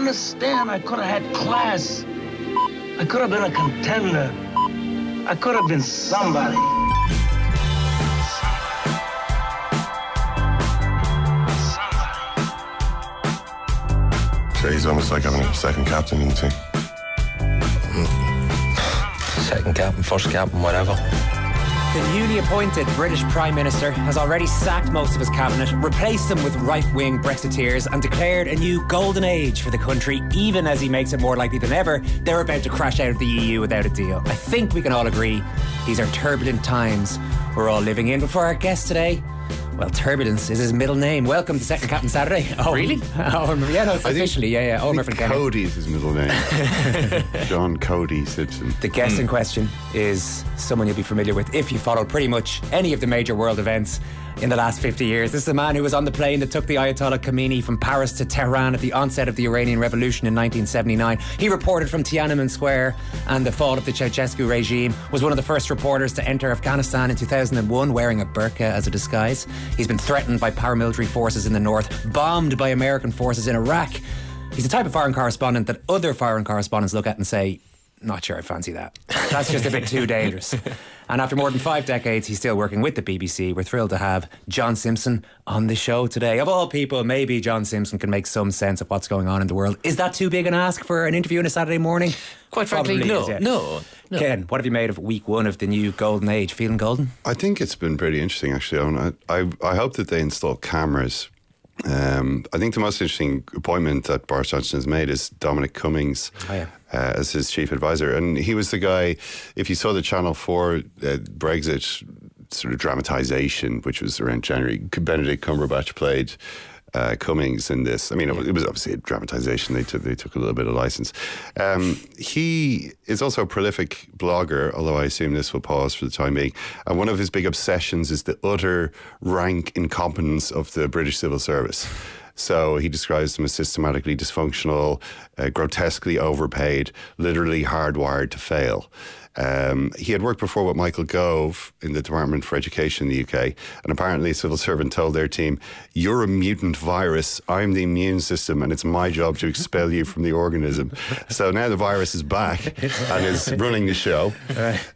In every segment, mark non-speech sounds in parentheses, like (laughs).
understand? I could have had class. I could have been a contender. I could have been somebody. So he's almost like having a second captain in the team. Second captain, first captain, whatever. The newly appointed British Prime Minister has already sacked most of his cabinet, replaced them with right wing Brexiteers, and declared a new golden age for the country, even as he makes it more likely than ever they're about to crash out of the EU without a deal. I think we can all agree these are turbulent times we're all living in. But for our guest today, well, Turbulence is his middle name. Welcome to Second Captain Saturday. Oh, oh really? (laughs) Oh, yeah, no, officially, yeah, yeah. Omer from Kenny. Cody is his middle name. (laughs) John Cody Simpson. The guest in hmm. question is someone you'll be familiar with if you followed pretty much any of the major world events in the last 50 years. This is a man who was on the plane that took the Ayatollah Khomeini from Paris to Tehran at the onset of the Iranian Revolution in 1979. He reported from Tiananmen Square and the fall of the Ceausescu regime, was one of the first reporters to enter Afghanistan in 2001 wearing a burqa as a disguise. He's been threatened by paramilitary forces in the north, bombed by American forces in Iraq. He's the type of foreign correspondent that other foreign correspondents look at and say, not sure I fancy that. That's just a bit too dangerous. (laughs) And after more than five decades, he's still working with the BBC. We're thrilled to have John Simpson on the show today. Of all people, maybe John Simpson can make some sense of what's going on in the world. Is that too big an ask for an interview on a Saturday morning? Quite frankly, Probably no, is, yeah. no, no. Ken, what have you made of week one of the new golden age? Feeling golden? I think it's been pretty interesting, actually. Eoin. I, I, I hope that they install cameras. Um, I think the most interesting appointment that Boris Johnson has made is Dominic Cummings Oh, yeah. Uh, as his chief advisor. And he was the guy, if you saw the Channel 4 uh, Brexit sort of dramatization, which was around January, Benedict Cumberbatch played. Uh, Cummings in this. I mean, it was obviously a dramatization. They took they took a little bit of license. Um, he is also a prolific blogger, although I assume this will pause for the time being. And one of his big obsessions is the utter rank incompetence of the British civil service. So he describes them as systematically dysfunctional, uh, grotesquely overpaid, literally hardwired to fail. Um, he had worked before with Michael Gove in the Department for Education in the UK, and apparently a civil servant told their team, You're a mutant virus, I'm the immune system, and it's my job to expel you from the organism. (laughs) so now the virus is back and is running the show.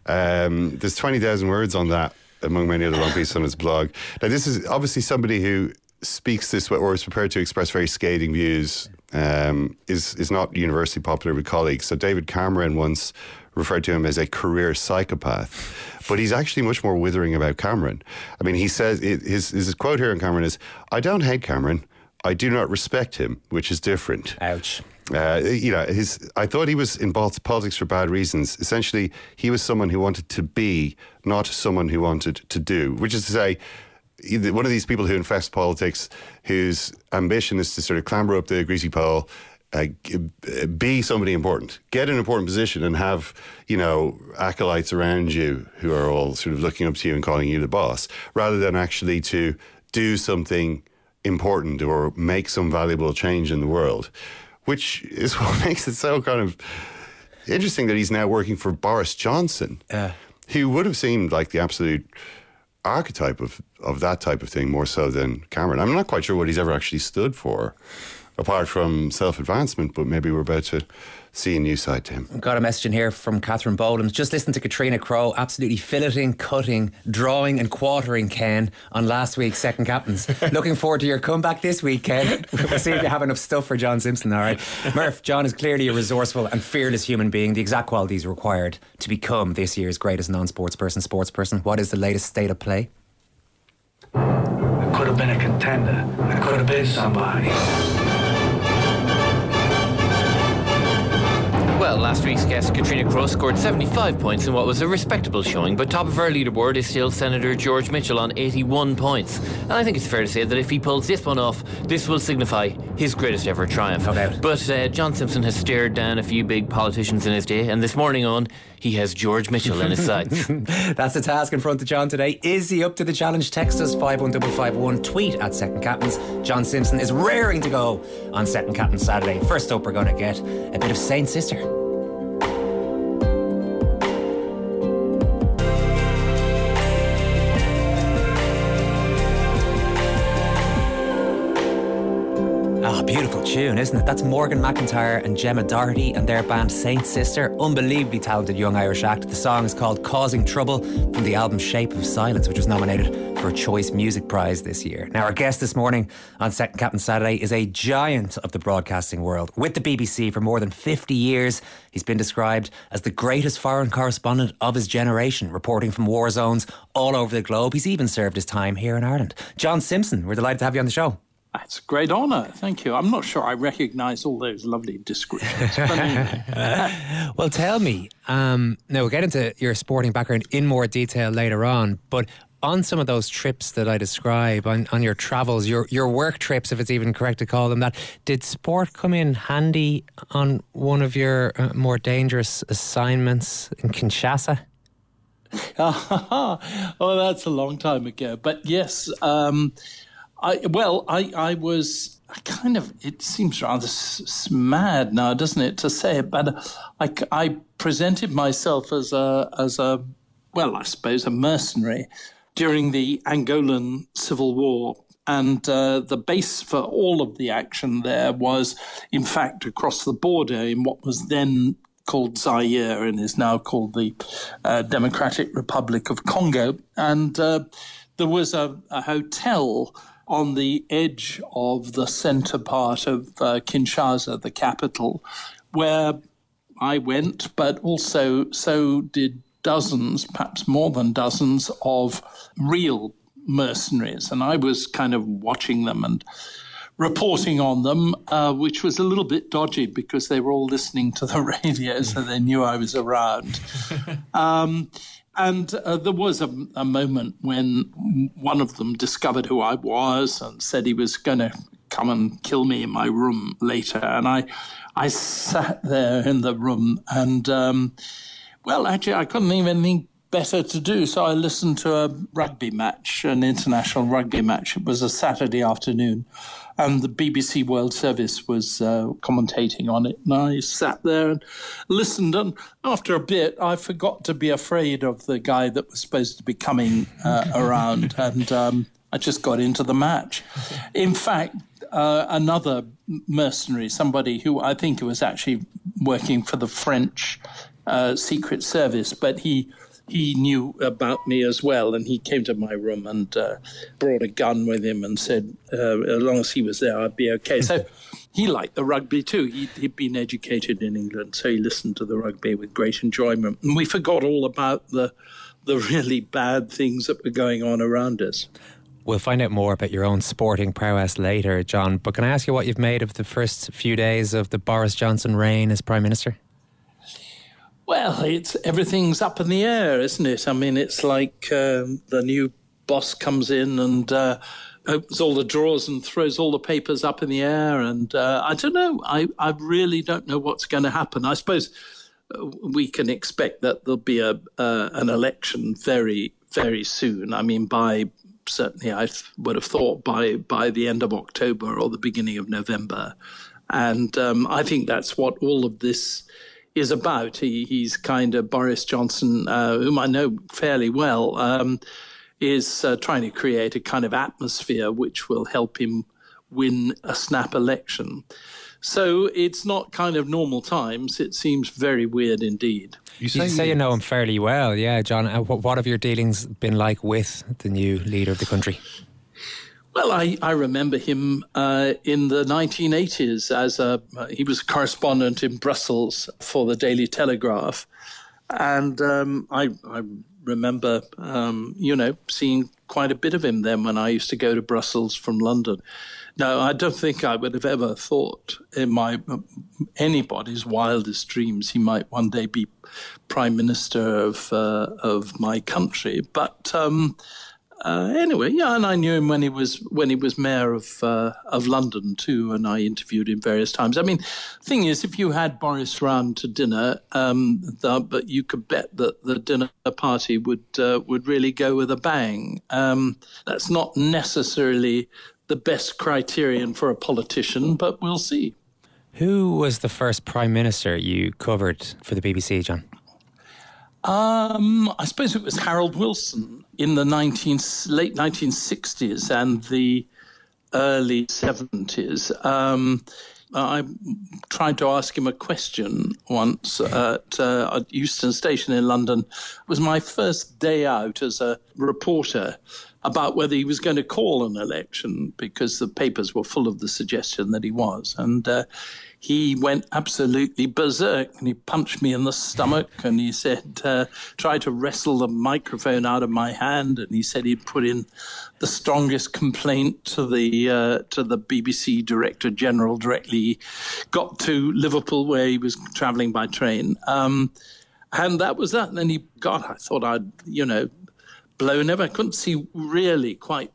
Um, there's 20,000 words on that, among many other long pieces on his blog. Now, this is obviously somebody who speaks this way or is prepared to express very scathing views um, is is not universally popular with colleagues. So David Cameron once referred to him as a career psychopath, but he's actually much more withering about Cameron. I mean, he says his his quote here on Cameron is, "I don't hate Cameron." I do not respect him, which is different. Ouch. Uh, you know, his. I thought he was in politics for bad reasons. Essentially, he was someone who wanted to be, not someone who wanted to do. Which is to say, one of these people who infest politics, whose ambition is to sort of clamber up the greasy pole, uh, be somebody important, get an important position, and have you know acolytes around you who are all sort of looking up to you and calling you the boss, rather than actually to do something important or make some valuable change in the world, which is (laughs) what makes it so kind of interesting that he's now working for Boris Johnson, who would have seemed like the absolute archetype of, of that type of thing more so than Cameron. I'm not quite sure what he's ever actually stood for, apart from self advancement, but maybe we're about to see a new side to him. Got a message in here from Catherine Boland. Just listen to Catriona Crowe absolutely filleting, cutting, drawing, and quartering Ken on last week's second captains. (laughs) Looking forward to your comeback this week, Ken. we'll see if you have enough stuff for John Simpson, all right? Murph, John is clearly a resourceful and fearless human being, the exact qualities required to become this year's greatest non sports person, sports person. What is the latest state of play? I could have been a contender. I could have been somebody. Well, last week's guest, Catriona Cross scored 75 points in what was a respectable showing, but top of our leaderboard is still Senator George Mitchell on 81 points. And I think it's fair to say that if he pulls this one off, this will signify his greatest ever triumph. No doubt. But uh, John Simpson has stared down a few big politicians in his day, and this morning on, he has George Mitchell in his (laughs) sights. That's the task in front of John today. Is he up to the challenge? Text us 51551, tweet at Second Captains. John Simpson is raring to go on Second Captain Saturday. First up, we're going to get a bit of Saint Sister. Beautiful tune, isn't it? That's Morgan MacIntyre and Gemma Doherty and their band Saint Sister. Unbelievably talented young Irish act. The song is called Causing Trouble from the album Shape of Silence, which was nominated for a Choice Music Prize this year. Now, our guest this morning on Second Captain Saturday is a giant of the broadcasting world. With the BBC for more than 50 years, he's been described as the greatest foreign correspondent of his generation, reporting from war zones all over the globe. He's even served his time here in Ireland. John Simpson, we're delighted to have you on the show. It's a great honour. Thank you. I'm not sure I recognise all those lovely descriptions. (laughs) well, tell me. Um, now, we'll get into your sporting background in more detail later on, but on some of those trips that I describe, on, on your travels, your, your work trips, if it's even correct to call them that, did sport come in handy on one of your uh, more dangerous assignments in Kinshasa? (laughs) oh, that's a long time ago. But yes, um, I, well, I, I was I kind of, it seems rather s- mad now, doesn't it, to say it, but I, I presented myself as a, as a, well, I suppose a mercenary during the Angolan Civil War. And uh, the base for all of the action there was, in fact, across the border in what was then called Zaire and is now called the uh, Democratic Republic of Congo. And uh, there was a, a hotel on the edge of the center part of uh, Kinshasa, the capital, where I went, but also so did dozens, perhaps more than dozens, of real mercenaries. And I was kind of watching them and reporting on them, uh, which was a little bit dodgy because they were all listening to the (laughs) radio, so they knew I was around. (laughs) Um, and uh, there was a, a, moment when one of them discovered who I was and said he was going to come and kill me in my room later. And I, I sat there in the room, and um, well, actually, I couldn't even think better to do. So I listened to a rugby match, an international rugby match. It was a Saturday afternoon and the BBC World Service was uh, commentating on it. And I sat there and listened. And after a bit, I forgot to be afraid of the guy that was supposed to be coming uh, around. (laughs) And um, I just got into the match. In fact, uh, another mercenary, somebody who I think was actually working for the French uh, Secret Service, but he he knew about me as well, and he came to my room and uh, brought a gun with him and said, uh, as long as he was there, I'd be okay. So he liked the rugby too. He'd, he'd, been educated in England, so he listened to the rugby with great enjoyment. And we forgot all about the the really bad things that were going on around us. We'll find out more about your own sporting prowess later, John. But can I ask you what you've made of the first few days of the Boris Johnson reign as Prime Minister? Well, it's everything's up in the air, isn't it? I mean, it's like um, the new boss comes in and uh, opens all the drawers and throws all the papers up in the air, and uh, I don't know. I I really don't know what's going to happen. I suppose uh, we can expect that there'll be a uh, an election very very soon. I mean, by certainly I would have thought by by the end of October or the beginning of November, and um, I think that's what all of this is about. He, he's kind of Boris Johnson, uh, whom I know fairly well, um, is uh, trying to create a kind of atmosphere which will help him win a snap election. So it's not kind of normal times. It seems very weird indeed. You say you, say you know him fairly well, yeah, John. Uh, what have your dealings been like with the new leader of the country? Well, I, I remember him uh, in the 1980s as a he was a correspondent in Brussels for the Daily Telegraph, and um, I, I remember um, you know seeing quite a bit of him then when I used to go to Brussels from London. Now, I don't think I would have ever thought in my anybody's wildest dreams he might one day be prime minister of uh, of my country, but. Um, uh, anyway, yeah, and I knew him when he was when he was mayor of uh, of London too, and I interviewed him various times. I mean, thing is, if you had Boris round to dinner, um, the, but you could bet that the dinner party would uh, would really go with a bang. Um, that's not necessarily the best criterion for a politician, but we'll see. Who was the first prime minister you covered for the BBC, John? Um, I suppose it was Harold Wilson in the 19, late 1960s, and the early 70s. Um, I tried to ask him a question once at, uh, at Euston Station in London. It was my first day out as a reporter about whether he was going to call an election because the papers were full of the suggestion that he was. And uh, he went absolutely berserk and he punched me in the stomach and he said, uh, to wrestle the microphone out of my hand. And he said he'd put in the strongest complaint to the, uh, to the BBC Director General directly. Got to Liverpool where he was traveling by train. Um, and that was that. And then he, God, I thought I'd, you know, blown over. I couldn't see really quite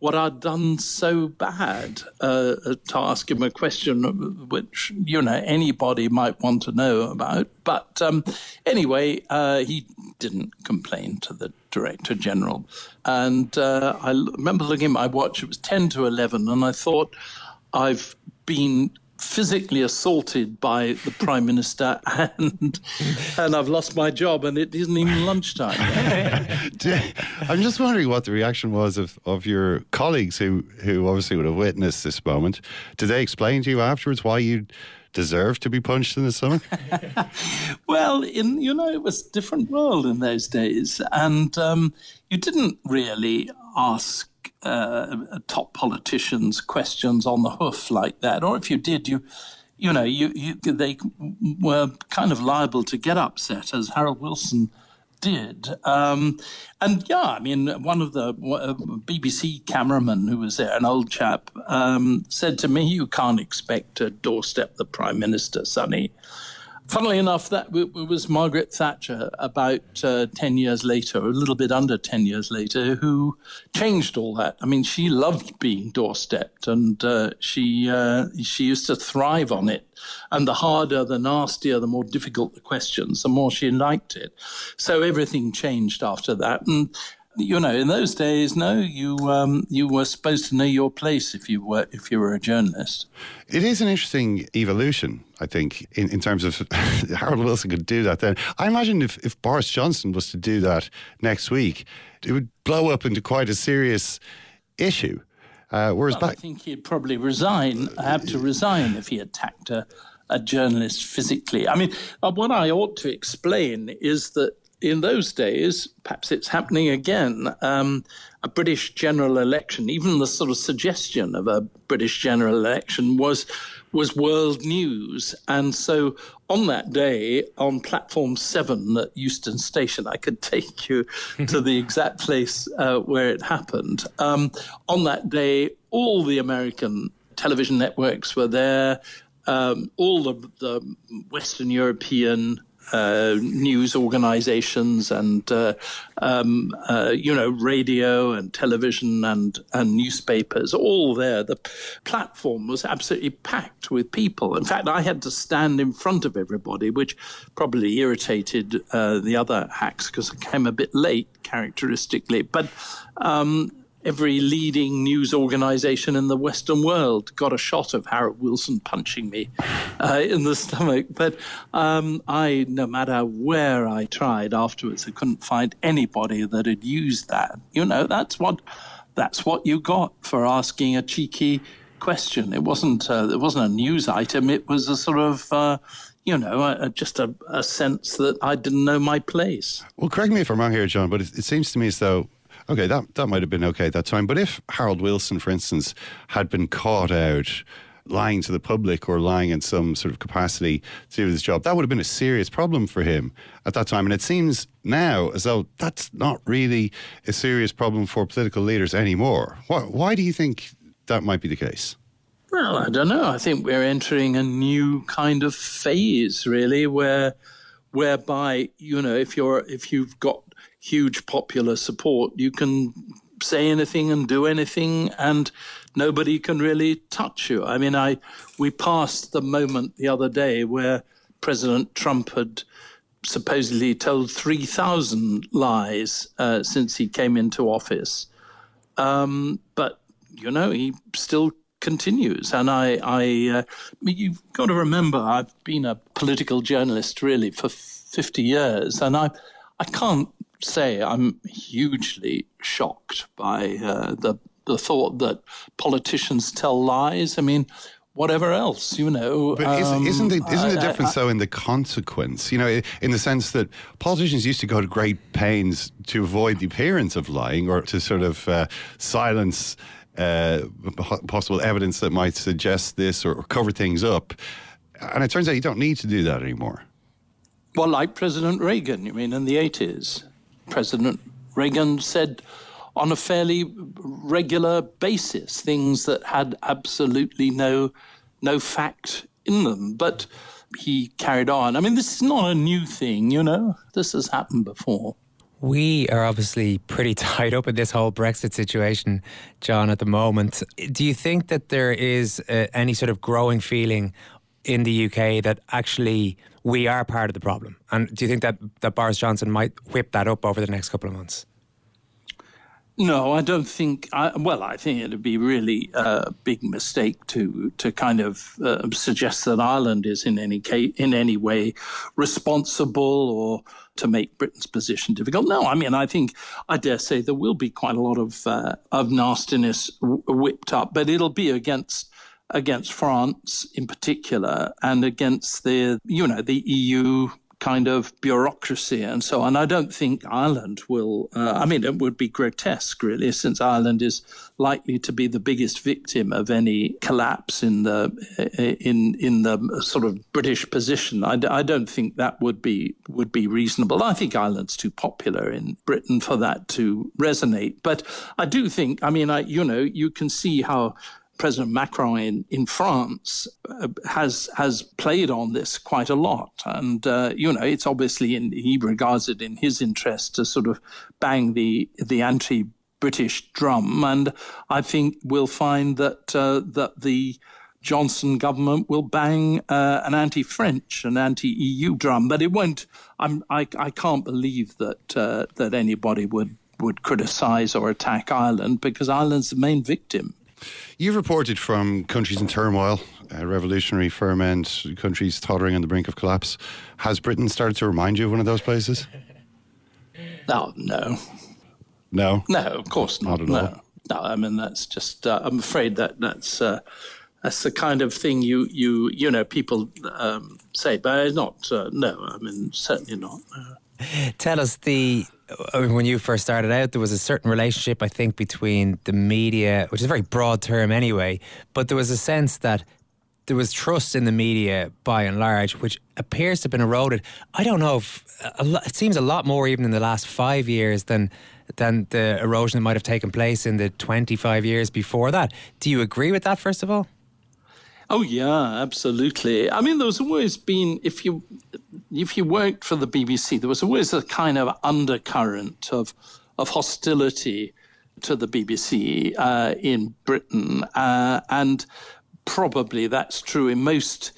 what I'd done so bad uh, to ask him a question which, you know, anybody might want to know about. But um, anyway, uh, he didn't complain to the Director General. And uh, I remember looking at my watch, it was 10 to 11, and I thought, I've been physically assaulted by the prime minister (laughs) and and I've lost my job and it isn't even lunchtime. (laughs) I'm just wondering what the reaction was of, of your colleagues who who obviously would have witnessed this moment. Did they explain to you afterwards why you deserved to be punched in the stomach? (laughs) well, in you know it was a different world in those days and um, you didn't really ask uh, top politicians questions on the hoof like that, or if you did, you you know you, you they were kind of liable to get upset, as Harold Wilson did. Um, and yeah, I mean, one of the uh, BBC cameramen who was there, an old chap, um, said to me, "You can't expect to doorstep the Prime Minister, Sonny." Funnily enough, that was Margaret Thatcher about uh, 10 years later, a little bit under 10 years later, who changed all that. I mean, she loved being doorstepped and uh, she, uh, she used to thrive on it. And the harder, the nastier, the more difficult the questions, the more she liked it. So everything changed after that. And you know, in those days, no, you um, you were supposed to know your place if you were if you were a journalist. It is an interesting evolution, I think, in, in terms of (laughs) Harold Wilson could do that then. I imagine if, if Boris Johnson was to do that next week, it would blow up into quite a serious issue. Uh, whereas well, back, I think he'd probably resign, have to resign if he attacked a, a journalist physically. I mean, uh, what I ought to explain is that in those days, perhaps it's happening again, um, a British general election, even the sort of suggestion of a British general election was was world news. And so on that day, on platform seven at Euston Station, I could (laughs) take you to the exact place uh, where it happened. Um, on that day, all the American television networks were there. Um, all the, the Western European uh, news organizations and uh, um, uh, you know radio and television and and newspapers all there. The platform was absolutely packed with people. In fact, I had to stand in front of everybody, which probably irritated uh, the other hacks because I came a bit late, characteristically. But um, every leading news organization in the Western world got a shot of Harold Wilson punching me uh, in the stomach. But um, I, no matter where I tried afterwards, I couldn't find anybody that had used that. You know, that's what that's what you got for asking a cheeky question. It wasn't a, it wasn't a news item. It was a sort of uh, you know, just a, a, sense that I didn't know my place. Well, correct me if I'm wrong here, John, but it, it seems to me as though Okay, that, that might have been okay at that time. But if Harold Wilson, for instance, had been caught out lying to the public or lying in some sort of capacity to do his job, that would have been a serious problem for him at that time. And it seems now as though that's not really a serious problem for political leaders anymore. Why, why do you think that might be the case? Well, I don't know. I think we're entering a new kind of phase, really, where whereby you know if you're if you've got huge popular support, you can say anything and do anything, and nobody can really touch you. I mean, I we passed the moment the other day where President Trump had supposedly told three thousand lies uh, since he came into office, um, but you know he still continues. And I, I uh, you've got to remember, I've been a political journalist really for 50 years, and I, I can't say I'm hugely shocked by uh, the the thought that politicians tell lies. I mean, whatever else, you know. But isn't, um, isn't, the, isn't the I- I- difference, though, in the consequence? You know, in the sense that politicians used to go to great pains to avoid the appearance of lying or to sort of uh, silence uh, possible evidence that might suggest this or, or cover things up. And it turns out you don't need to do that anymore. Well, like President Reagan, you mean, in the 80s. President Reagan said on a fairly regular basis things that had absolutely no, no fact in them. But he carried on. I mean, this is not a new thing, you know, this has happened before. We are obviously pretty (laughs) tied up in this whole Brexit situation, John, at the moment. Do you think that there is uh, any sort of growing feeling in the UK that actually we are part of the problem? And do you think that, that Boris Johnson might whip that up over the next couple of months? No, I don't think. I, well, I think it'd be really a big mistake to to kind of uh, suggest that Ireland is in any case, in any way responsible or to make Britain's position difficult. No, I mean I think I dare say there will be quite a lot of uh, of nastiness w- whipped up, but it'll be against against France in particular and against the you know the EU kind of bureaucracy and so on. I don't think Ireland will. Uh, I mean, it would be grotesque, really, since Ireland is likely to be the biggest victim of any collapse in the in in the sort of British position. I, I don't think that would be would be reasonable. I think Ireland's too popular in Britain for that to resonate. But I do think. I mean, I you know you can see how. President Macron in, in France uh, has has played on this quite a lot, and uh, you know it's obviously in, he regards it in his interest to sort of bang the the anti British drum, and I think we'll find that uh, that the Johnson government will bang uh, an anti-French, an anti-EU drum, but it won't. I'm, I I can't believe that uh, that anybody would would criticise or attack Ireland because Ireland's the main victim. You've reported from countries in turmoil, uh, revolutionary ferment, countries tottering on the brink of collapse. Has Britain started to remind you of one of those places? (laughs) Oh no, No. no, of course not. Not at no, all. no. I mean that's just. Uh, I'm afraid that that's. Uh, that's the kind of thing you you you know people um, say, but not. Uh, no, I mean certainly not. no. Tell us the I mean, when you first started out, there was a certain relationship, I think, between the media, which is a very broad term anyway, but there was a sense that there was trust in the media by and large, which appears to have been eroded. I don't know if lot, it seems a lot more even in the last five years than than the erosion that might have taken place in the 25 years before that. Do you agree with that, first of all? Oh yeah, absolutely. I mean, there's always been if you if you worked for the BBC, there was always a kind of undercurrent of of hostility to the BBC uh, in Britain, uh, and probably that's true in most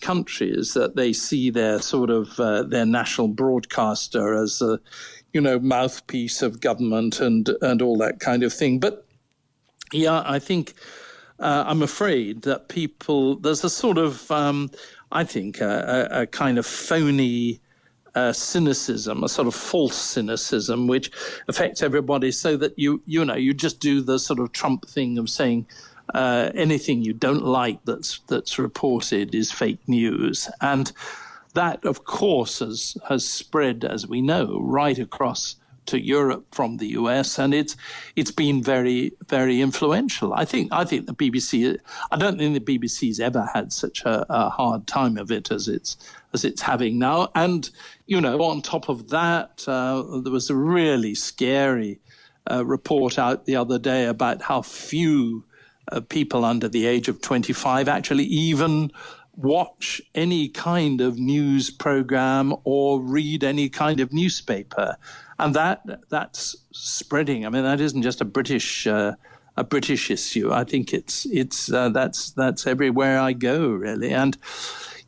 countries that they see their sort of uh, their national broadcaster as a you know mouthpiece of government and and all that kind of thing. But yeah, I think uh, I'm afraid that people there's a sort of um, I think a, a, a kind of phony uh, cynicism, a sort of false cynicism, which affects everybody, so that you you know you just do the sort of Trump thing of saying uh, anything you don't like that's that's reported is fake news, and that of course has has spread as we know right across to Europe from the US, and it's it's been very very influential. I think I think the BBC. I don't think the BBC's ever had such a, a hard time of it as it's as it's having now. And you know, on top of that, uh, there was a really scary uh, report out the other day about how few uh, people under the age of 25 actually even watch any kind of news program or read any kind of newspaper and that that's spreading. I mean that isn't just a british uh, a british issue. I think it's it's uh, that's that's everywhere i go really. And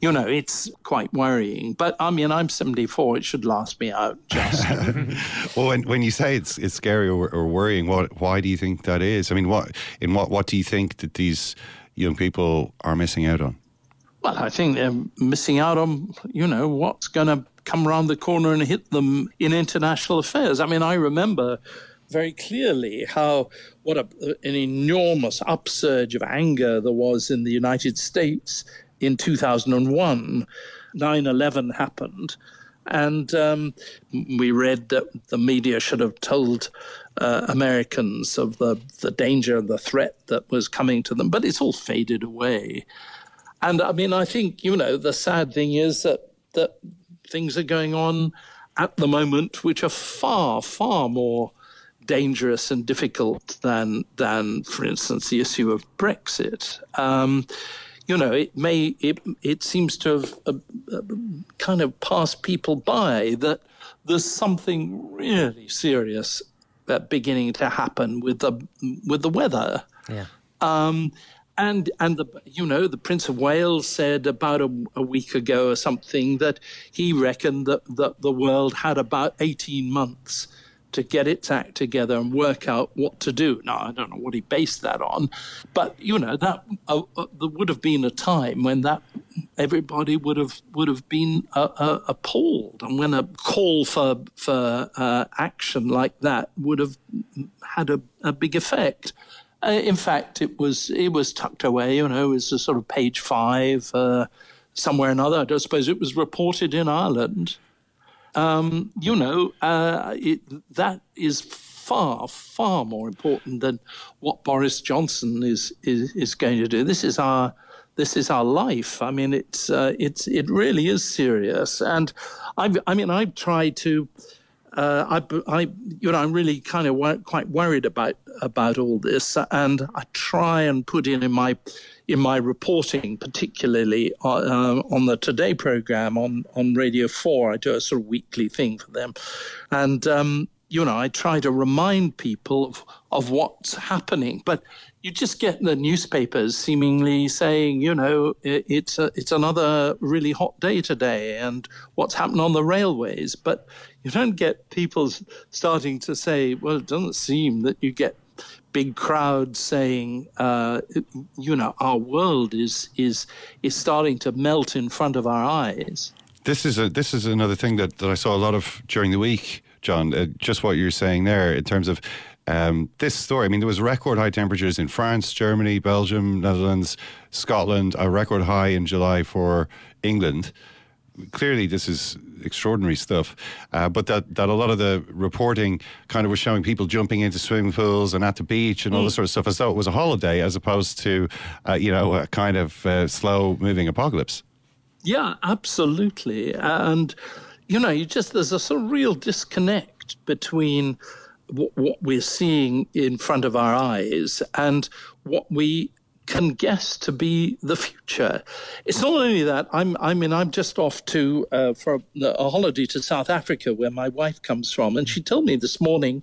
you know it's quite worrying. But i mean i'm 74 it should last me out just. (laughs) Well, when, when you say it's it's scary or, or worrying, what why do you think that is? I mean, what in what what do you think that these young people are missing out on? Well, I think they're missing out on, you know, what's going to come around the corner and hit them in international affairs. I mean, I remember very clearly how what a, an enormous upsurge of anger there was in the United States in 2001. 9 11 happened. And um, we read that the media should have told uh, Americans of the, the danger and the threat that was coming to them, but it's all faded away. And I mean, I think, you know, the sad thing is that, that things are going on at the moment which are far, far more dangerous and difficult than, than for instance, the issue of Brexit. Um, you know, it may it it seems to have uh, uh, kind of passed people by that there's something really serious beginning to happen with the with the weather. Yeah. Um, and and the you know the Prince of Wales said about a, a, week ago or something that he reckoned that, that the world had about 18 months to get its act together and work out what to do. Now, I don't know what he based that on, but you know that uh, uh, there would have been a time when that everybody would have would have been uh, uh, appalled, and when a call for for uh, action like that would have had a, a big effect. Uh, in fact, it was it was tucked away. You know, it was a sort of page five somewhere or another. I don't suppose it was reported in Ireland um, you know, uh, it, that is far, far more important than what Boris Johnson is, is, is going to do. This is our this is our life. I mean, it's uh, it's it really is serious. And I I mean, I've tried to. Uh, I, I, you know, I'm really kind of wor- quite worried about about all this, and I try and put in in my in my reporting, particularly uh, on the Today program on, on Radio 4. I do a sort of weekly thing for them. And, um, you know, I try to remind people of, of what's happening. But you just get the newspapers seemingly saying, you know, it, it's a, it's another really hot day today, and what's happened on the railways. But you don't get people starting to say, well, it doesn't seem that you get big crowds saying, uh, you know, our world is is is starting to melt in front of our eyes. This is a this is another thing that, that I saw a lot of during the week, John. Uh, just what you're saying there in terms of um, this story. I mean, there was record high temperatures in France, Germany, Belgium, Netherlands, Scotland. A record high in July for England clearly this is extraordinary stuff. Uh, but that, that a lot of the reporting kind of was showing people jumping into swimming pools and at the beach and all this mm. sort of stuff as though it was a holiday as opposed to, uh, you know, a kind of uh, slow moving apocalypse. Yeah, absolutely. And, you know, you just, there's a sort of real disconnect between what, what we're seeing in front of our eyes and what we can guess to be the future. It's not only that. I'm. I mean, I'm just off to uh, for a holiday to South Africa, where my wife comes from, and she told me this morning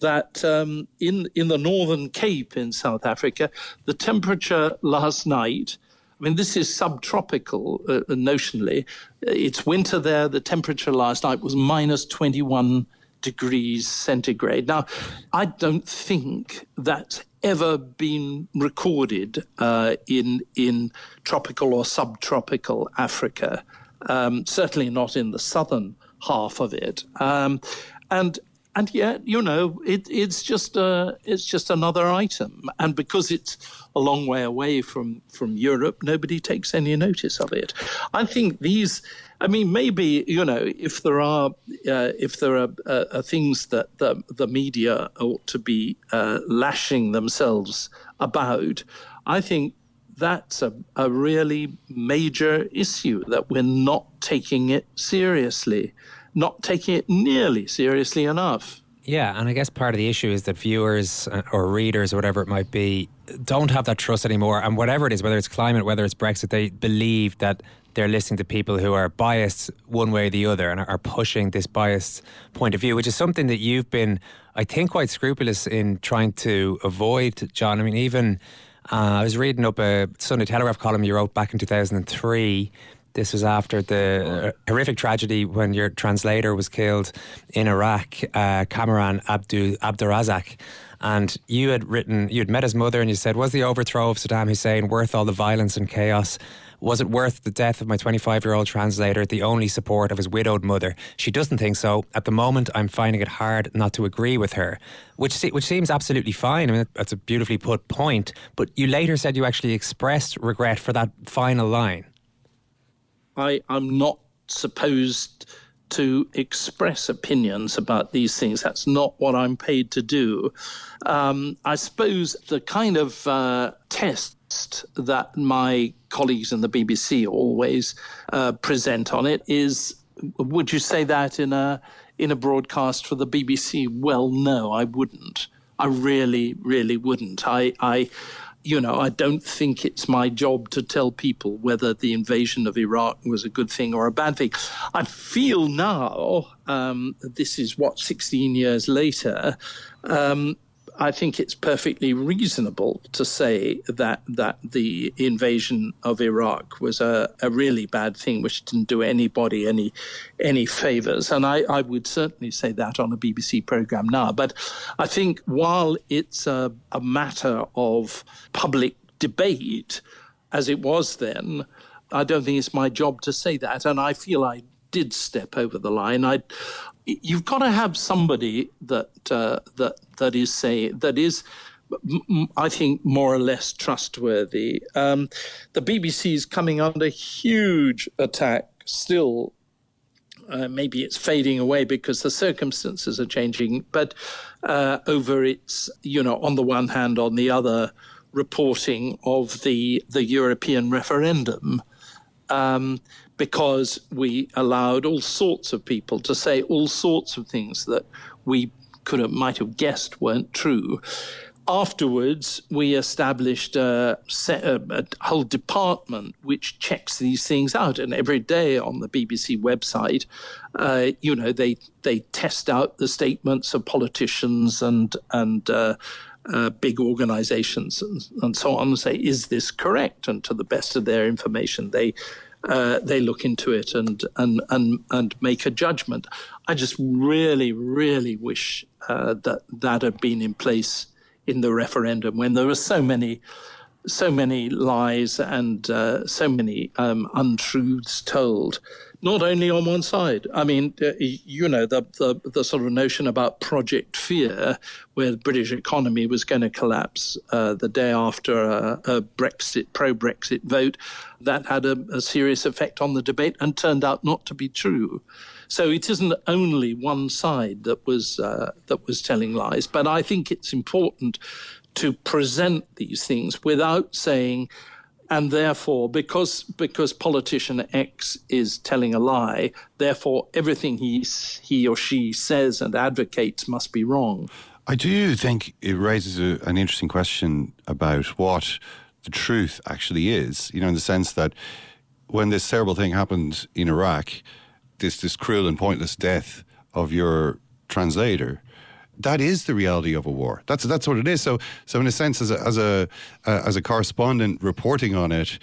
that um, in in the Northern Cape in South Africa, the temperature last night. I mean, this is subtropical uh, notionally. It's winter there. The temperature last night was minus 21 degrees centigrade. Now, I don't think that's ever been recorded uh, in in tropical or subtropical Africa. Um, certainly not in the southern half of it. Um, and and yet, you know, it, it's just a, it's just another item, and because it's a long way away from from Europe, nobody takes any notice of it. I think these I mean, maybe you know, if there are uh, if there are uh, uh, things that the the media ought to be uh, lashing themselves about, I think that's a, a really major issue that we're not taking it seriously, not taking it nearly seriously enough. Yeah, and I guess part of the issue is that viewers uh, or readers or whatever it might be don't have that trust anymore. And whatever it is, whether it's climate, whether it's Brexit, they believe that they're listening to people who are biased one way or the other and are pushing this biased point of view, which is something that you've been, I think, quite scrupulous in trying to avoid, John. I mean, even uh, I was reading up a Sunday Telegraph column you wrote back in 2003. This was after the uh, horrific tragedy when your translator was killed in Iraq, uh, Abdurazak. And you had written, you had met his mother, and you said, "Was the overthrow of Saddam Hussein worth all the violence and chaos?" Was it worth the death of my 25 year old translator, the only support of his widowed mother? She doesn't think so. At the moment, I'm finding it hard not to agree with her, which, which seems absolutely fine. I mean, that's a beautifully put point. But you later said you actually expressed regret for that final line. I, I'm not supposed to express opinions about these things. That's not what I'm paid to do. Um, I suppose the kind of uh, test that my colleagues in the BBC always uh, present on it is would you say that in a in a broadcast for the BBC? Well, no, I wouldn't. I really, really wouldn't. I, I you know, I don't think it's my job to tell people whether the invasion of Iraq was a good thing or a bad thing. I feel now, um, this is what, 16 years later, um, I think it's perfectly reasonable to say that that the invasion of Iraq was a, a really bad thing, which didn't do anybody any any favors. And I, I would certainly say that on a BBC program now. But I think while it's a, a matter of public debate, as it was then, I don't think it's my job to say that. And I feel I did step over the line. I, you've got to have somebody that uh, that that is say that is. I think more or less trustworthy. Um, the BBC is coming under huge attack still. Uh, maybe it's fading away because the circumstances are changing, but uh, over its, you know, on the one hand, on the other, reporting of the the European referendum. Um, because we allowed all sorts of people to say all sorts of things that we could have might have guessed weren't true. Afterwards, we established a, a, a, whole department which checks these things out, and every day on the BBC website, uh, you know, they they test out the statements of politicians and and. Uh, uh, big organizations and, and, so on and say, is this correct? And to the best of their information, they uh, they look into it and and and and make a judgment. I just really, really wish uh, that that had been in place in the referendum when there were so many so many lies and uh, so many um, untruths told, not only on one side. I mean, uh, you know, the, the, the sort of notion about Project Fear, where the British economy was going to collapse uh, the day after a, a Brexit pro Brexit vote, that had a, a serious effect on the debate and turned out not to be true. So it isn't only one side that was uh, that was telling lies, but I think it's important to present these things without saying, and therefore, because because politician X is telling a lie, therefore everything he he or she says and advocates must be wrong. I do think it raises a, an interesting question about what the truth actually is. You know, in the sense that when this terrible thing happened in Iraq, this this cruel and pointless death of your translator that is the reality of a war. That's that's what it is. So so in a sense, as a as a uh, as a correspondent reporting on it,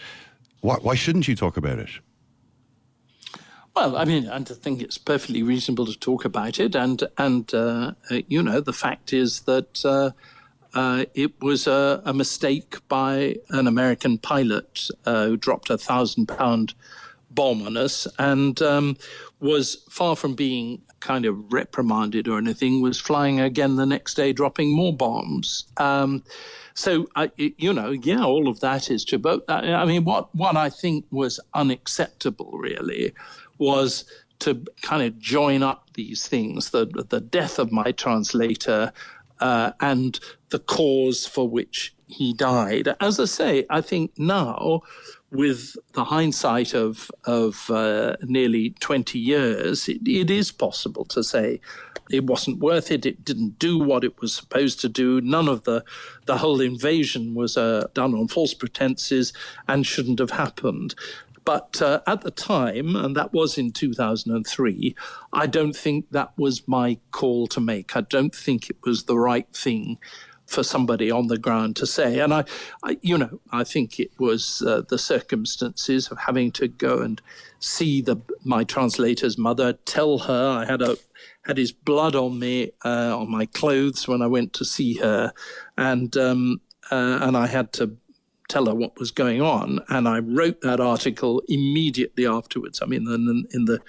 why, why shouldn't you talk about it? Well, I mean, and I think it's perfectly reasonable to talk about it, and and uh, uh, you know the fact is that uh, uh it was a, a, mistake by an American pilot uh, who dropped a thousand pound bomb on us, and um, was far from being kind of reprimanded or anything, was flying again the next day, dropping more bombs. Um, so, I, you know, yeah, all of that is true. But I mean, what, what I think was unacceptable really was to kind of join up these things the, the death of my translator uh, and the cause for which he died. As I say, I think now with the hindsight of of uh, nearly 20 years, it, it is possible to say it wasn't worth it. It didn't do what it was supposed to do. None of the the whole invasion was uh, done on false pretenses and shouldn't have happened. But uh, at the time, and that was in 2003, I don't think that was my call to make. I don't think it was the right thing for somebody on the ground to say. And I, I you know, I think it was uh, the circumstances of having to go and see the my translator's mother, tell her I had a had his blood on me uh, on my clothes when I went to see her, and um, uh, and I had to tell her what was going on. And I wrote that article immediately afterwards. I mean, in, in the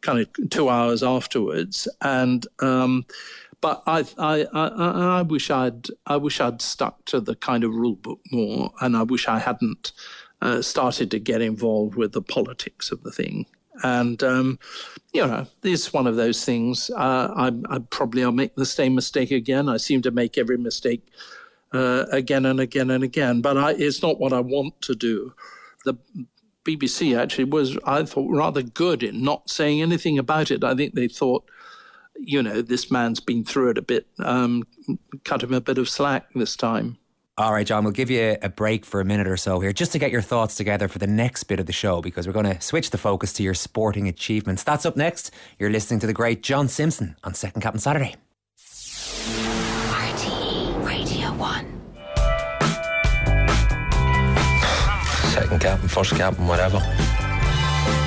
kind of two hours afterwards. And, um, but I, I, I, I, wish I'd, I wish I'd stuck to the kind of rule book more, and I wish I hadn't uh, started to get involved with the politics of the thing. And um, you know, it's one of those things. Uh, I, I probably I'll make the same mistake again. I seem to make every mistake uh, again and again and again. But I, it's not what I want to do. The BBC actually was, I thought, rather good in not saying anything about it. I think they thought, you know, this man's been through it a bit. Um, cut him a bit of slack this time. All right, John, we'll give you a break for a minute or so here just to get your thoughts together for the next bit of the show because we're going to switch the focus to your sporting achievements. That's up next. You're listening to the great John Simpson on Second Captain Saturday. RTE Radio 1. second captain, first captain, whatever.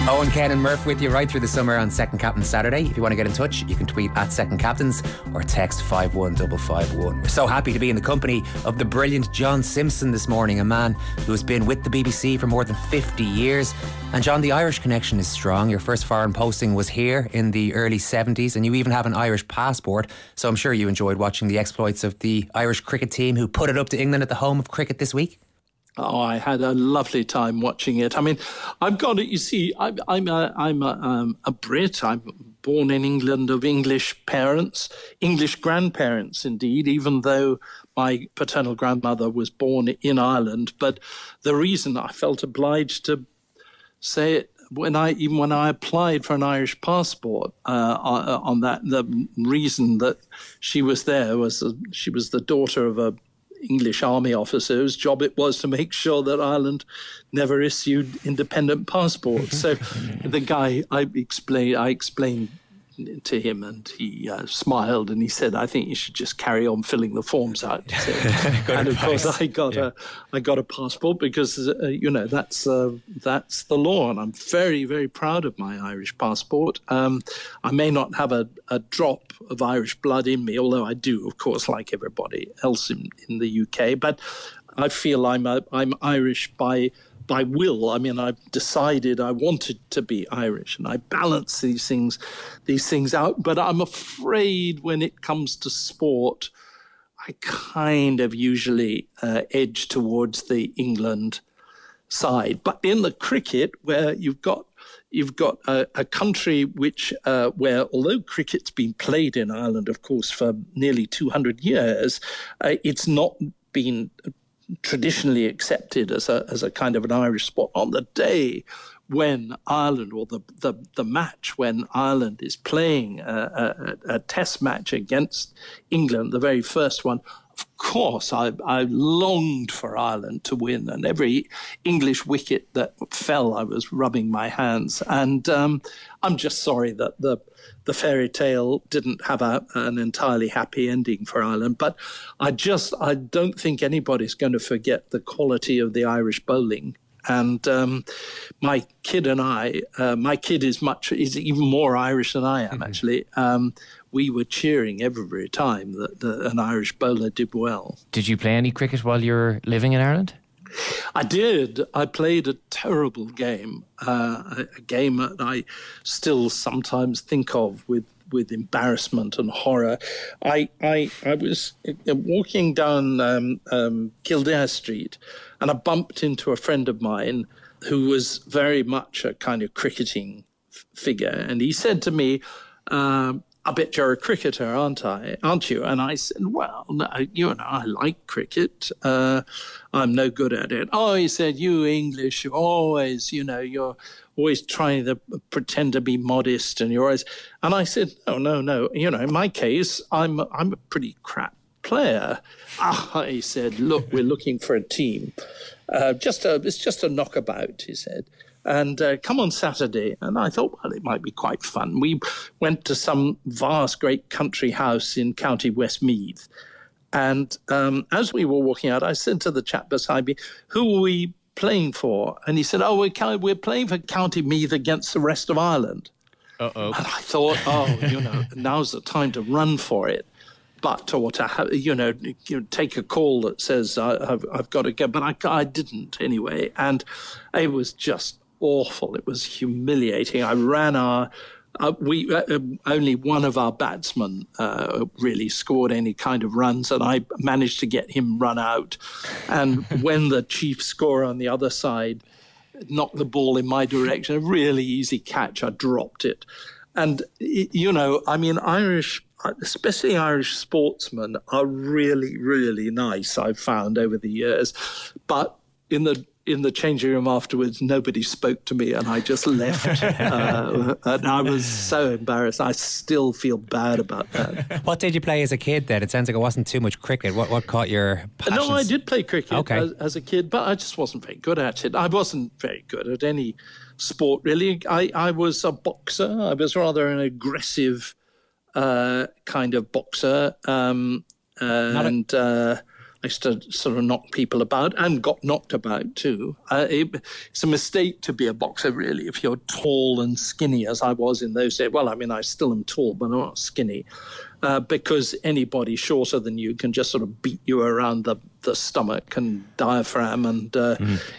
Eoin, Ken, and Murph with you right through the summer on Second Captain Saturday. If you want to get in touch, you can tweet at Second Captains or text 51551. We're so happy to be in the company of the brilliant John Simpson this morning, a man who has been with the BBC for more than 50 years. And John, the Irish connection is strong. Your first foreign posting was here in the early 70s, and you even have an Irish passport. So I'm sure you enjoyed watching the exploits of the Irish cricket team who put it up to England at the home of cricket this week. Oh, I had a lovely time watching it. I mean, I've got it. You see, I'm I'm a, I'm a, um, a Brit. I'm born in England of English parents, English grandparents, indeed. Even though my paternal grandmother was born in Ireland, but the reason I felt obliged to say it when I even when I applied for an Irish passport uh, on that, the reason that she was there was uh, she was the daughter of a English army officer's job it was to make sure that Ireland never issued independent passports. so (laughs) the guy I explained, I explained to him, and he uh, smiled and he said, "I think you should just carry on filling the forms out." So, (laughs) and of course, I got yeah. a I got a passport because uh, you know that's uh, that's the law, and I'm very very proud of my Irish passport. Um, I may not have a, a drop of Irish blood in me, although I do, of course, like everybody else in, in the UK. But I feel I'm a, I'm Irish by by will. I mean, I decided I wanted to be Irish, and I balance these things, these things out. But I'm afraid when it comes to sport, I kind of usually uh, edge towards the England side. But in the cricket, where you've got you've got a, a country which, uh, where although cricket's been played in Ireland, of course, for nearly 200 years, uh, it's not been traditionally accepted as a as a kind of an Irish sport on the day when Ireland or the the, the match when Ireland is playing a, a, a test match against England, the very first one. Of course, I, I longed for Ireland to win, and every English wicket that fell, I was rubbing my hands. And um, I'm just sorry that the the fairy tale didn't have a, an entirely happy ending for Ireland. But I just I don't think anybody's going to forget the quality of the Irish bowling. And um, my kid and I, uh, my kid is much is even more Irish than I am mm-hmm. actually. Um, we were cheering every time that, that an Irish bowler did well. Did you play any cricket while you were living in Ireland? I did. I played a terrible game, uh, a, game that I still sometimes think of with with embarrassment and horror. I I, I was uh, walking down um, um, Kildare Street, and I bumped into a friend of mine who was very much a kind of cricketing f- figure, and he said to me. Uh, I bet you're a cricketer, aren't I? Aren't you? And I said, Well, no, you know, I like cricket. Uh, I'm no good at it. Oh, he said, You English, you always, you know, you're always trying to pretend to be modest, and you're always. And I said, No, no, no. You know, in my case, I'm I'm a pretty crap player. Ah, he said, Look, we're looking for a team. Uh, just a, it's just a knockabout, he said and uh, come on Saturday. And I thought, well, it might be quite fun. We went to some vast, great country house in County Westmeath. And um, as we were walking out, I said to the chap beside me, who are we playing for? And he said, oh, we're, we're playing for County Meath against the rest of Ireland. Uh-oh. And I thought, oh, you know, now's the time to run for it. but or to have, you know, you take a call that says I've, I've got to go, but I, I didn't anyway, and it was just awful. It was humiliating. I ran our. Uh, we uh, um, only one of our batsmen uh, really scored any kind of runs, and I managed to get him run out. And (laughs) when the chief scorer on the other side knocked the ball in my direction, a really easy catch, I dropped it. And you know, I mean, Irish especially Irish sportsmen, are really, really nice. I've found over the years, but in the in the changing room afterwards, nobody spoke to me, and I just left. (laughs) uh, and I was so embarrassed. I still feel bad about that. (laughs) What did you play as a kid? Then it sounds like it wasn't too much cricket. What what caught your passions? No, I did play cricket Okay. as, as a kid, but I just wasn't very good at it. I wasn't very good at any sport really. I, I was a boxer. I was rather an aggressive uh, kind of boxer, um, and uh, I used to sort of knock people about and got knocked about too. Uh, it, it's a mistake to be a boxer, really, if you're tall and skinny, as I was in those days. Well, I mean, I still am tall, but I'm not skinny. Uh, because anybody shorter than you can just sort of beat you around the, the stomach and diaphragm, and uh,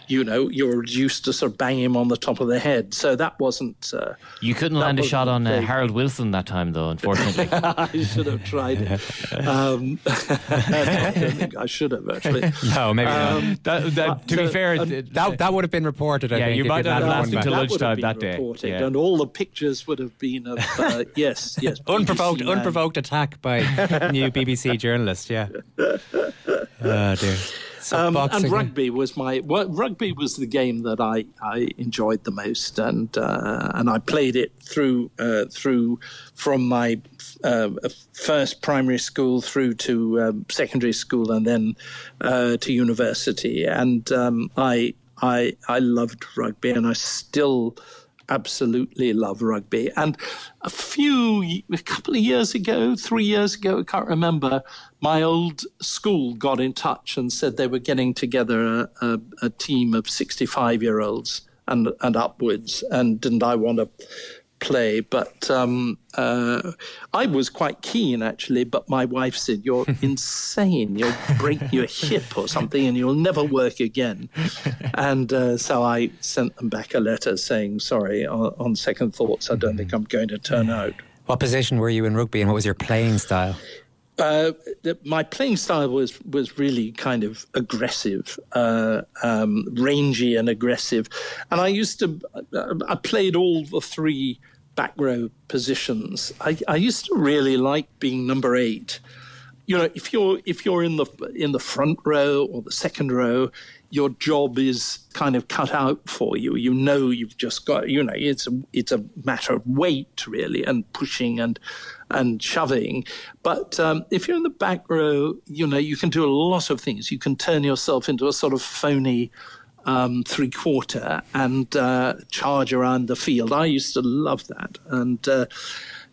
you know you're reduced to sort of bang him on the top of the head. So that wasn't. Uh, You couldn't land a shot on uh, Harold Wilson that time, though, unfortunately. (laughs) I should have tried it. (laughs) Um, (laughs) I don't think I should have actually. No, maybe not. that, that, to be fair, um, That that would have been reported. I Yeah, think, you might you'd have landed lasted one till back. that would have lunchtime that day, reported, yeah. and all the pictures would have been of uh, yes, yes, unprovoked unprovoked attack by new BBC journalist. Yeah. Oh dear. So Um, and rugby was my well, rugby was the game that I, I enjoyed the most, and uh, and I played it through uh, through from my uh, first primary school through to um, secondary school, and then uh, to university. And um, I I I loved rugby, and I still absolutely love rugby. And a few, a couple of years ago, three years ago, I can't remember, my old school got in touch and said they were getting together a, a, a team of 65 year olds and, and upwards. And didn't I want to play? But um, uh, I was quite keen actually, but my wife said, You're (laughs) insane. You'll break your hip or something and you'll never work again. And uh, so I sent them back a letter saying, Sorry, on, on second thoughts, I don't think I'm going to turn out. What position were you in rugby, and what was your playing style? Uh, the, my playing style was was really kind of aggressive, uh, um, rangy and aggressive, and I used to. uh, I played all the three back row positions. I, I used to really like being number eight. You know, if you're if you're in the in the front row or the second row, your job is kind of cut out for you. You know, you've just got. You know, it's a it's a matter of weight really and pushing and and shoving. But um, if you're in the back row, you know, you can do a lot of things. You can turn yourself into a sort of phony um, three quarter and uh, charge around the field. I used to love that. And uh,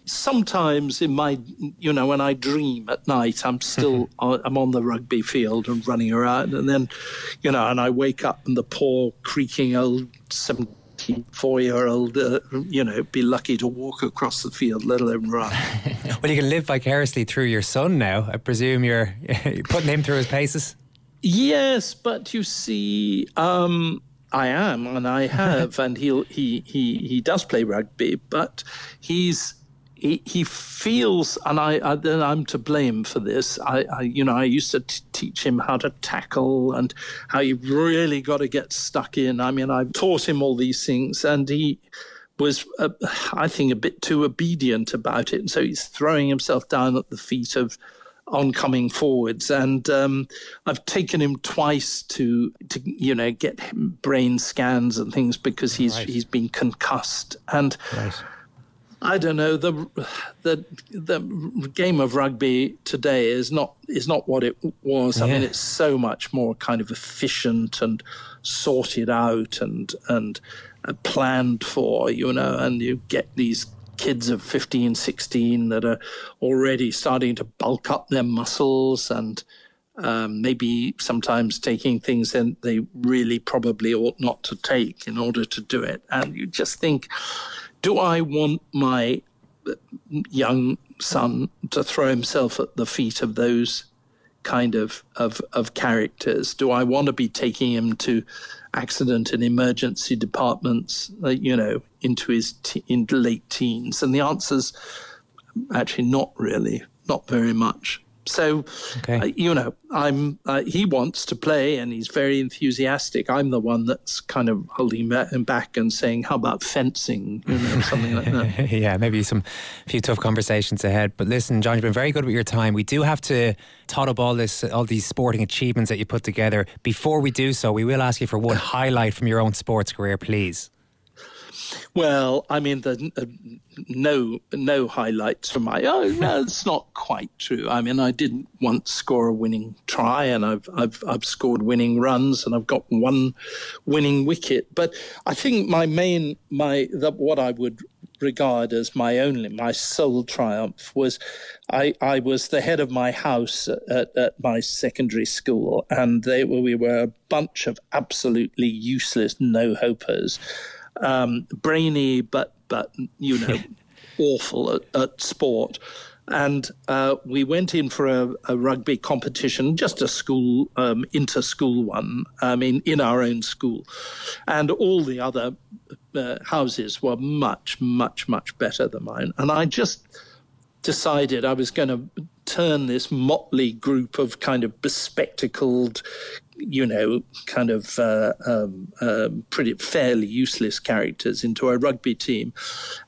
sometimes in my, you know, when I dream at night, I'm still, (laughs) I'm on the rugby field and running around. And then, you know, and I wake up and the poor creaking old 74 year old, uh, you know, be lucky to walk across the field, let alone run. (laughs) Well, you can live vicariously through your son now. I presume you're (laughs) putting him through his paces. Yes, but you see, um, I am, and I have, (laughs) and he he he he does play rugby, but he's. He, he feels, and I, I then I'm to blame for this. I, I you know I used to t- teach him how to tackle and how you really got to get stuck in. I mean, I taught him all these things, and he was, uh, I think, a bit too obedient about it, and so he's throwing himself down at the feet of oncoming forwards. And um, I've taken him twice to, to you know, get him brain scans and things because he's he's been concussed. And I don't know the the the game of rugby today is not is not what it was. I mean, it's so much more kind of efficient and sorted out and and uh, planned for. You know, and you get these kids of 15 16 that are already starting to bulk up their muscles and um, maybe sometimes taking things that they really probably ought not to take in order to do it and you just think do I want my young son to throw himself at the feet of those kind of, of, of characters? Do I want to be taking him to accident and emergency departments, uh, you know, into his in late teens? And the answer's actually not really, not very much. So, Okay. uh, you know, I'm. Uh, he wants to play, and he's very enthusiastic. I'm the one that's kind of holding him back and saying, "How about fencing?" You know, something like that. (laughs) yeah, maybe some few tough conversations ahead. But listen, John, you've been very good with your time. We do have to tot up all this, all these sporting achievements that you put together. Before we do so, we will ask you for one highlight from your own sports career, please. Well, I mean, the uh, no no highlights from my. Oh, no, it's not quite true. I mean, I didn't once score a winning try, and I've I've I've scored winning runs, and I've got one winning wicket. But I think my main my the, what I would regard as my only my sole triumph was I I was the head of my house at, at my secondary school, and they were we were a bunch of absolutely useless no hopers um, brainy but but you know (laughs) awful at, at sport. And uh, we went in for a, a rugby competition, just a school um, inter-school one. I mean, in our own school, and all the other uh, houses were much, much, much better than mine. And I just decided I was going to turn this motley group of kind of bespectacled, you know, kind of uh, um, um, pretty fairly useless characters into a rugby team.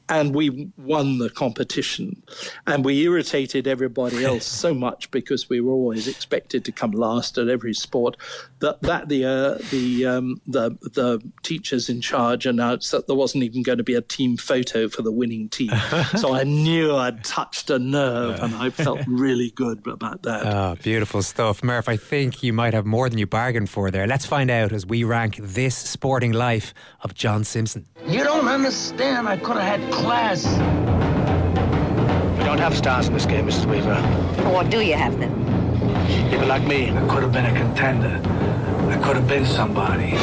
And we won the competition. And we irritated everybody (laughs) else so much because we were always expected to come last at every sport that, that the, uh, the, um, the, the teachers in charge announced that there wasn't even going to be a team photo for the winning team. (laughs) so I knew I'd touched a nerve and I felt (laughs) really good about that. Oh, beautiful stuff. Murph, I think you might have more than you bargained for there. Let's find out as we rank this sporting life of John Simpson. You don't understand. I could have had class. We don't have stars in this game, Mrs. Weaver. What do you have then? People like me. I could have been a contender. I could have been somebody.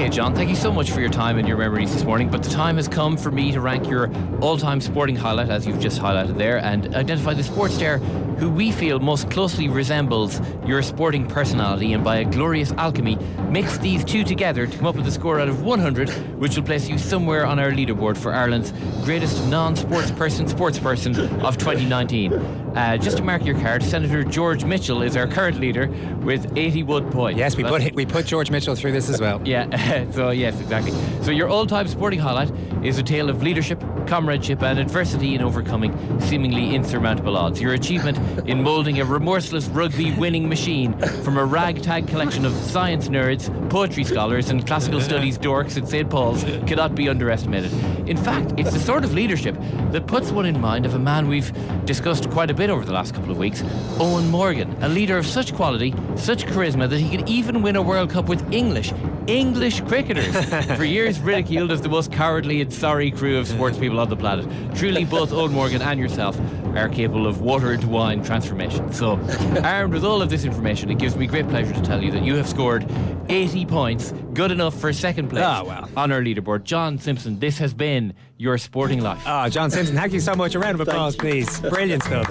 Okay, John, thank you so much for your time and your memories this morning. But the time has come for me to rank your all time sporting highlight, as you've just highlighted there, and identify the sports star who we feel most closely resembles your sporting personality and by a glorious alchemy mix these two together to come up with a score out of 100, which will place you somewhere on our leaderboard for Ireland's greatest non sports person sports person of 2019. Uh, just to mark your card, Senator George Mitchell is our current leader with 81 points. Yes, we That's- put we put George Mitchell through this as well. (laughs) yeah, (laughs) so yes, exactly. So your all-time sporting highlight is a tale of leadership, comradeship, and adversity in overcoming seemingly insurmountable odds. Your achievement in moulding a remorseless rugby winning machine from a ragtag collection of science nerds, poetry scholars, and classical studies dorks at St. Paul's cannot be underestimated. In fact, it's the sort of leadership that puts one in mind of a man we've discussed quite a bit over the last couple of weeks, Eoin Morgan, a leader of such quality, such charisma that he could even win a World Cup with English, English cricketers, for years ridiculed as the most cowardly and sorry crew of sports people on the planet. Truly, both Old Morgan and yourself are capable of water into wine transformation. So, armed with all of this information, it gives me great pleasure to tell you that you have scored 80 points, good enough for second place Ah, well. on our leaderboard. John Simpson, this has been your sporting life. Oh, John Simpson, thank you so much. A round of applause, please. Brilliant stuff.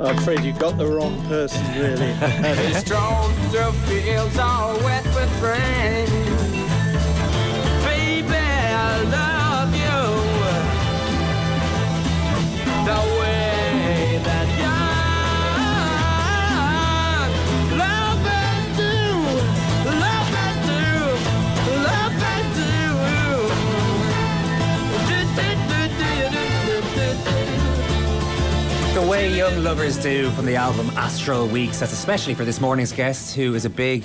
I'm afraid you got the wrong person, really. (laughs) strolls through fields all wet with rain. The way young lovers do from the album Astral Weeks. That's especially for this morning's guest, who is a big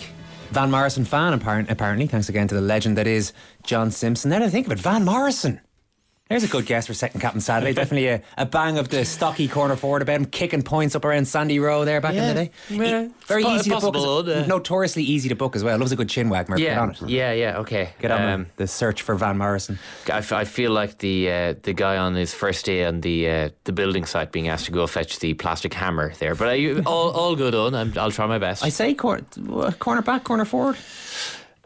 Van Morrison fan, apparently. Thanks again to the legend that is John Simpson. Now that I think of it, Van Morrison. There's a good guess for second captain Saturday. (laughs) Definitely a, a bang of the stocky corner forward about him kicking points up around Sandy Row there back in the day. Yeah, Very it's easy to book. possible, uh, Notoriously easy to book as well. Loves a good chin wag, Murph. Get Yeah, on it. yeah, yeah. Okay, Get on Um, the, search for Van Morrison. I, f- I feel like the uh, the guy on his first day on the uh, the building site being asked to go fetch the plastic hammer there. But I, all all good on. I'm, I'll try my best. I say cor- corner back, corner forward.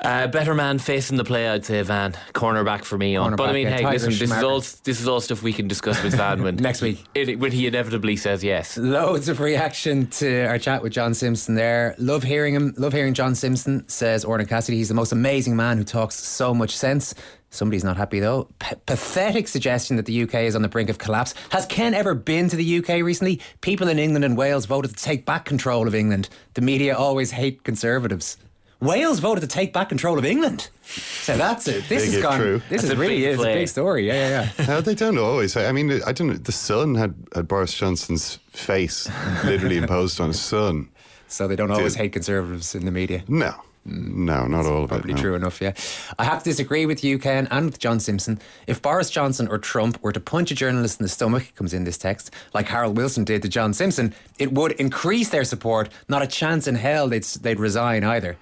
Uh, better man facing the play, I'd say Van. Cornerback for me on. But I mean, yeah, hey, Tiger listen, this is all this is all stuff we can discuss with Van when (laughs) Next week. it, when he inevitably says yes. Loads of reaction to our chat with John Simpson there. Love hearing him. Love hearing John Simpson, says Ornan Cassidy. He's the most amazing man who talks so much sense. Somebody's not happy though. P- pathetic suggestion that the UK is on the brink of collapse. Has Ken ever been to the UK recently? People in England and Wales voted to take back control of England. The media always hate conservatives. Wales voted to take back control of England. So that's it. This Big has if gone. true. This That's is a really big is a big story. Yeah, yeah, yeah. No, they don't always. I mean, I don't know. The Sun had, had Boris Johnson's face literally (laughs) imposed on his son. So they don't always Dude. hate conservatives in the media. No, no, not all of Probably it. no. true enough, yeah. I have to disagree with you, Ken, and with John Simpson. If Boris Johnson or Trump were to punch a journalist in the stomach, comes in this text, like Harold Wilson did to John Simpson, it would increase their support. Not a chance in hell they'd, they'd resign either.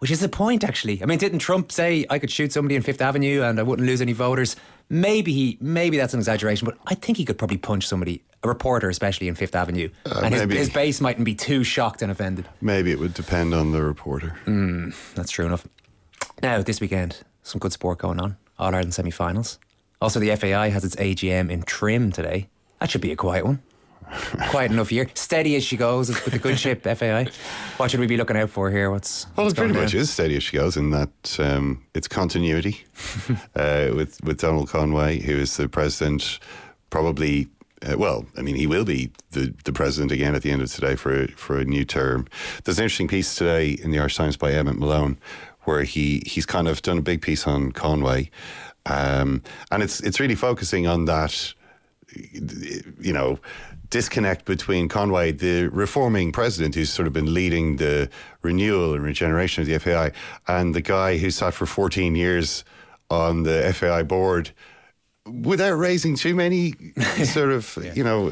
Which is the point, actually. I mean, didn't Trump say I could shoot somebody in Fifth Avenue and I wouldn't lose any voters? Maybe he, maybe that's an exaggeration, but I think he could probably punch somebody, a reporter especially in Fifth Avenue, uh, and his, his base mightn't be too shocked and offended. Maybe it would depend on the reporter. Hmm, that's true enough. Now, this weekend, some good sport going on. All Ireland semi finals. Also, the FAI has its AGM in Trim today. That should be a quiet one. Quiet enough year. Steady as she goes with the good ship, (laughs) FAI. What should we be looking out for here? What's, Well, what's it pretty much down? is steady as she goes in that um, it's continuity (laughs) uh, with with Donal Conway, who is the president, probably. Uh, well, I mean, he will be the, the president again at the end of today for a, for a new term. There's an interesting piece today in the Irish Times by Emmet Malone, where he he's kind of done a big piece on Conway, um, and it's it's really focusing on that you know, disconnect between Conway, the reforming president who's sort of been leading the renewal and regeneration of the FAI, and the guy who sat for 14 years on the FAI board without raising too many (laughs) sort of, you know,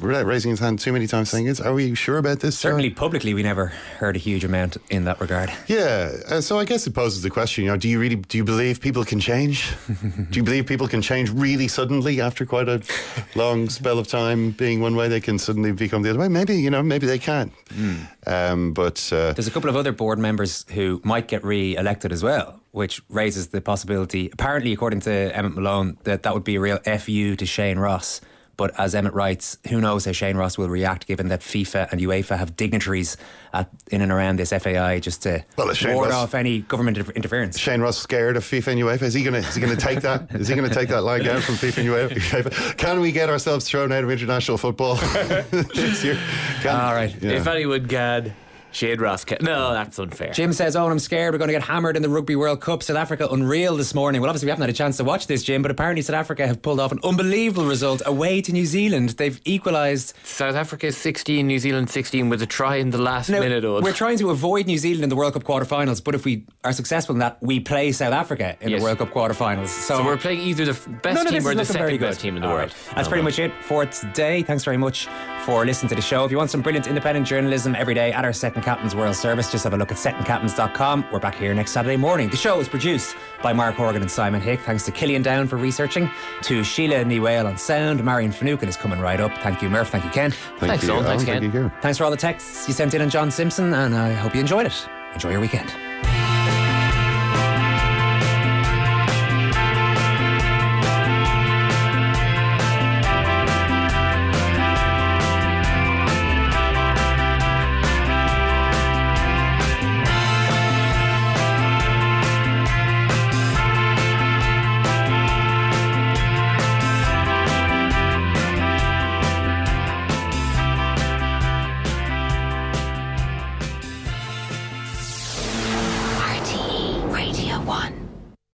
without raising his hand too many times saying, "Is are we sure about this? John?" Certainly, publicly, we never heard a huge amount in that regard. Yeah, uh, so I guess it poses the question: you know, do you really do you believe people can change? (laughs) do you believe people can change really suddenly after quite a long spell of time being one way? They can suddenly become the other way. Maybe you know, maybe they can. Um, but uh, There's a couple of other board members who might get re-elected as well, which raises the possibility. Apparently, according to Emmet Malone, that that would be a real fu to Shane Ross. But as Emmet writes, who knows how Shane Ross will react, given that FIFA and UEFA have dignitaries at, in and around this FAI just to Well, if Shane ward Ross- off any government inter- interference. Shane Ross scared of FIFA and UEFA. Is he gonna is he gonna take that? Is he gonna take that line down from FIFA and UEFA? Can we get ourselves thrown out of international football (laughs) this year? Can- All right. Yeah. If anyone can, Shane Ross can. No, that's unfair. Jim says, Oh, I'm scared. We're going to get hammered in the Rugby World Cup. South Africa unreal this morning. Well, obviously, we haven't had a chance to watch this, Jim, but apparently, South Africa have pulled off an unbelievable result away to New Zealand. They've equalised. South Africa 16, New Zealand 16 with a try in the last Now, minute. Odd. we're trying to avoid New Zealand in the World Cup quarterfinals, but if we are successful in that, we play South Africa in Yes. the World Cup quarterfinals. So, so we're playing either the best team or the second best team in the All world. right. That's pretty much it for today. Thanks very much for listening to the show. If you want some brilliant independent journalism every day at our Second Captain's World Service, just have a look at secondcaptains.com. We're back here next Saturday morning. The show is produced by Mark Horgan and Simon Hick. Thanks to Killian Down for researching, to Sheila Niwale on sound. Marian Finucane is coming right up. Thank you, Murph. Thank you, Ken. Thank Thanks, you, Eoin. Alan. Thanks, Thank Ken. you, Kieran. Thanks for all the texts you sent in on John Simpson, and I hope you enjoyed it. Enjoy your weekend.